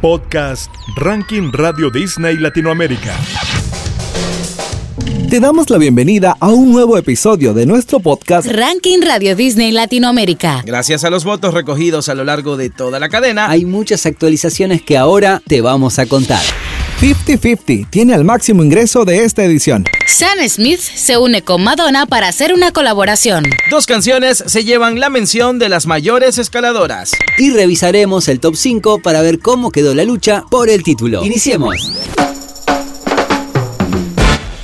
Podcast Ranking Radio Disney Latinoamérica. Te damos la bienvenida a un nuevo episodio de nuestro podcast Ranking Radio Disney Latinoamérica. Gracias a los votos recogidos a lo largo de toda la cadena, Hay muchas actualizaciones que ahora te vamos a contar. 50-50 tiene el máximo ingreso de esta edición. Sam Smith se une con Madonna para hacer una colaboración. dos canciones se llevan la mención de las mayores escaladoras. Y revisaremos el top 5 para ver cómo quedó la lucha por el título. Iniciemos.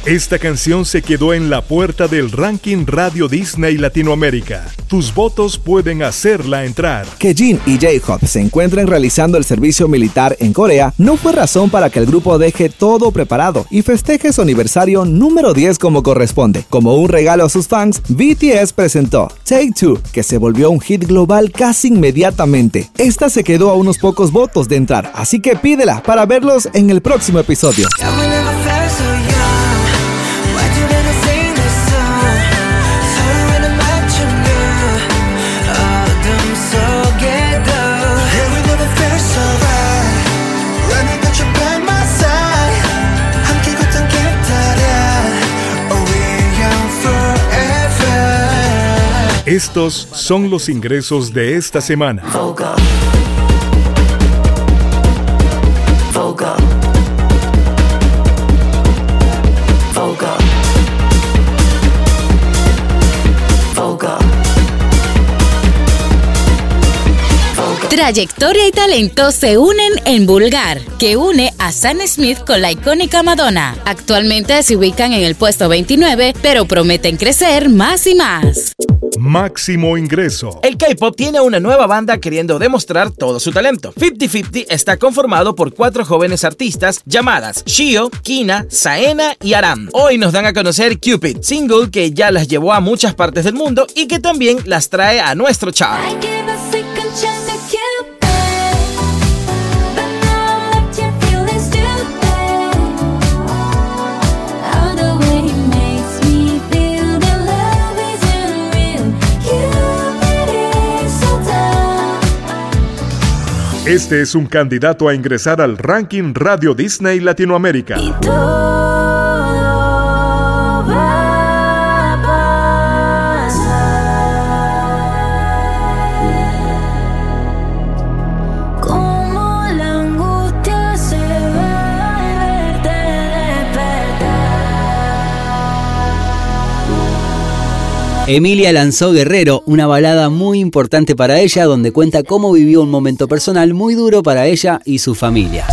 Esta canción se quedó en la puerta del Ranking Radio Disney Latinoamérica. Tus votos pueden hacerla entrar. Que Jin y J-Hope se encuentren realizando el servicio militar en Corea no fue razón para que el grupo deje todo preparado y festeje su aniversario número 10 como corresponde. Como un regalo a sus fans, BTS presentó Take Two, que se volvió un hit global casi inmediatamente. Esta se quedó a unos pocos votos de entrar, así que pídela para verlos en el próximo episodio. Estos son los ingresos de esta semana. Trayectoria y talento se unen en Vulgar, que une a Sam Smith con la icónica Madonna. Actualmente se ubican en el puesto 29, pero prometen crecer más y más. Máximo ingreso. El K-pop tiene una nueva banda queriendo demostrar todo su talento. 50-50 está conformado por cuatro jóvenes artistas llamadas Shio, Kina, Saena y Aram. Hoy nos dan a conocer Cupid, single que ya las llevó a muchas partes del mundo y que también las trae a nuestro chart. Este es un candidato a ingresar al Ranking Radio Disney Latinoamérica. Emilia lanzó Guerrero, una balada muy importante para ella donde cuenta cómo vivió un momento personal muy duro para ella y su familia.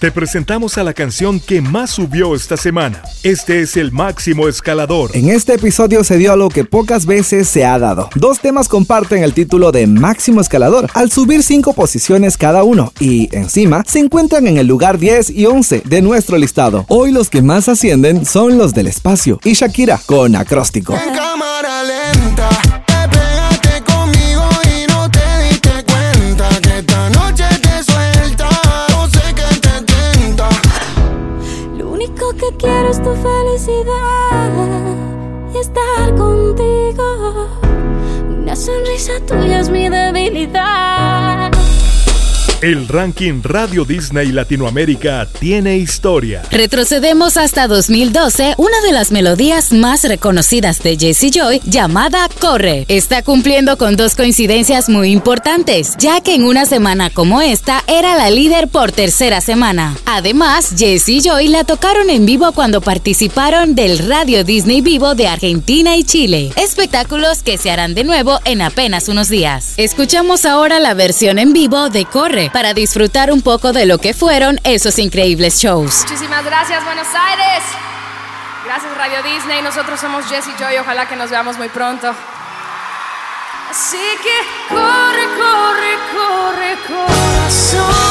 Te presentamos a la canción que más subió esta semana. Este es el máximo escalador. En este episodio se dio algo que pocas veces se ha dado. Dos temas comparten el título de Máximo Escalador al subir cinco posiciones cada uno y encima se encuentran en el lugar 10 y 11 de nuestro listado. Hoy los que más ascienden son los del espacio y Shakira con acróstico. En cámara lenta, sonrisa tuya es mi debilidad. El Ranking Radio Disney Latinoamérica tiene historia. Retrocedemos hasta 2012, una de las melodías más reconocidas de Jessie Joy, llamada Corre, está cumpliendo con dos coincidencias muy importantes, ya que en una semana como esta era la líder por tercera semana. Además, Jessie Joy la tocaron en vivo cuando participaron del Radio Disney Vivo de Argentina y Chile, espectáculos que se harán de nuevo en apenas unos días. Escuchamos ahora la versión en vivo de Corre para disfrutar un poco de lo que fueron esos increíbles shows. Muchísimas gracias, Buenos Aires. Gracias, Radio Disney. Nosotros somos Jessie Joy. Ojalá que nos veamos muy pronto. Así que corre, corre, corre, corazón.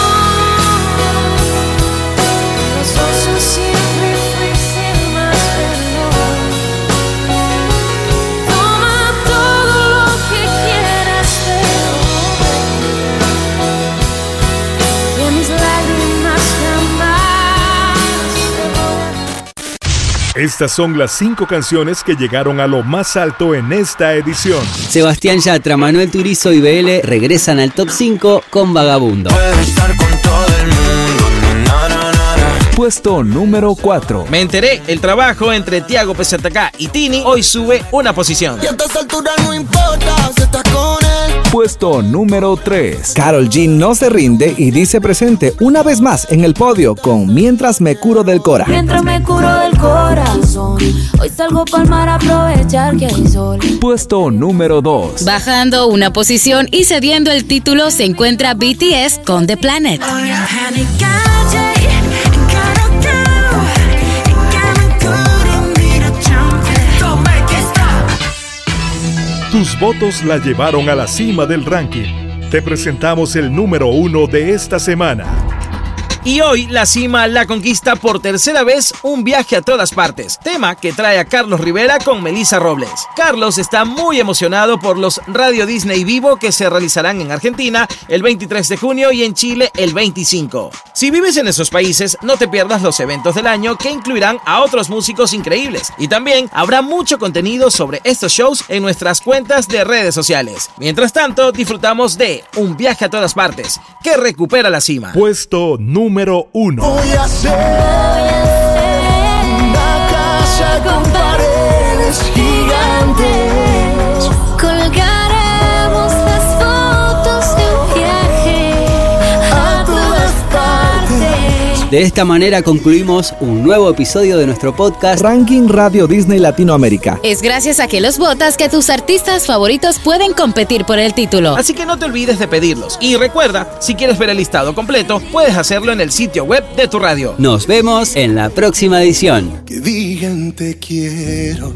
Estas son las cinco canciones que llegaron a lo más alto en esta edición. Sebastián Yatra, Manuel Turizo y BL regresan al top 5 con Vagabundo. Puedo estar con todo el mundo. Puesto número 4. Me enteré, el trabajo entre Tiago PZK y Tini hoy sube una posición. Y a estas alturas no importa si estás con él. Puesto número 3. Carol G no se rinde y dice presente una vez más en el podio con Mientras me curo del Cora. Mientras me curo del corazón, hoy salgo pa'l mar a aprovechar que hay sol. Puesto número 2. Bajando una posición y cediendo el título se encuentra BTS con The Planet. Tus votos la llevaron a la cima del ranking. Te presentamos el número uno de esta semana. Y hoy la cima la conquista por tercera vez un viaje a todas partes, tema que trae a Carlos Rivera con Melissa Robles. Carlos está muy emocionado por los Radio Disney Vivo que se realizarán en Argentina el 23 de junio y en Chile el 25. Si vives en esos países, no te pierdas los eventos del año que incluirán a otros músicos increíbles. Y también habrá mucho contenido sobre estos shows en nuestras cuentas de redes sociales. Mientras tanto, disfrutamos de Un viaje a todas partes, que recupera la cima. Puesto número uno. A hacer De esta manera concluimos un nuevo episodio de nuestro podcast. Ranking Radio Disney Latinoamérica. Es gracias a que los votas que tus artistas favoritos pueden competir por el título. Así que no te olvides de pedirlos. Y recuerda, si quieres ver el listado completo, puedes hacerlo en el sitio web de tu radio. Nos vemos en la próxima edición. Que digan te quiero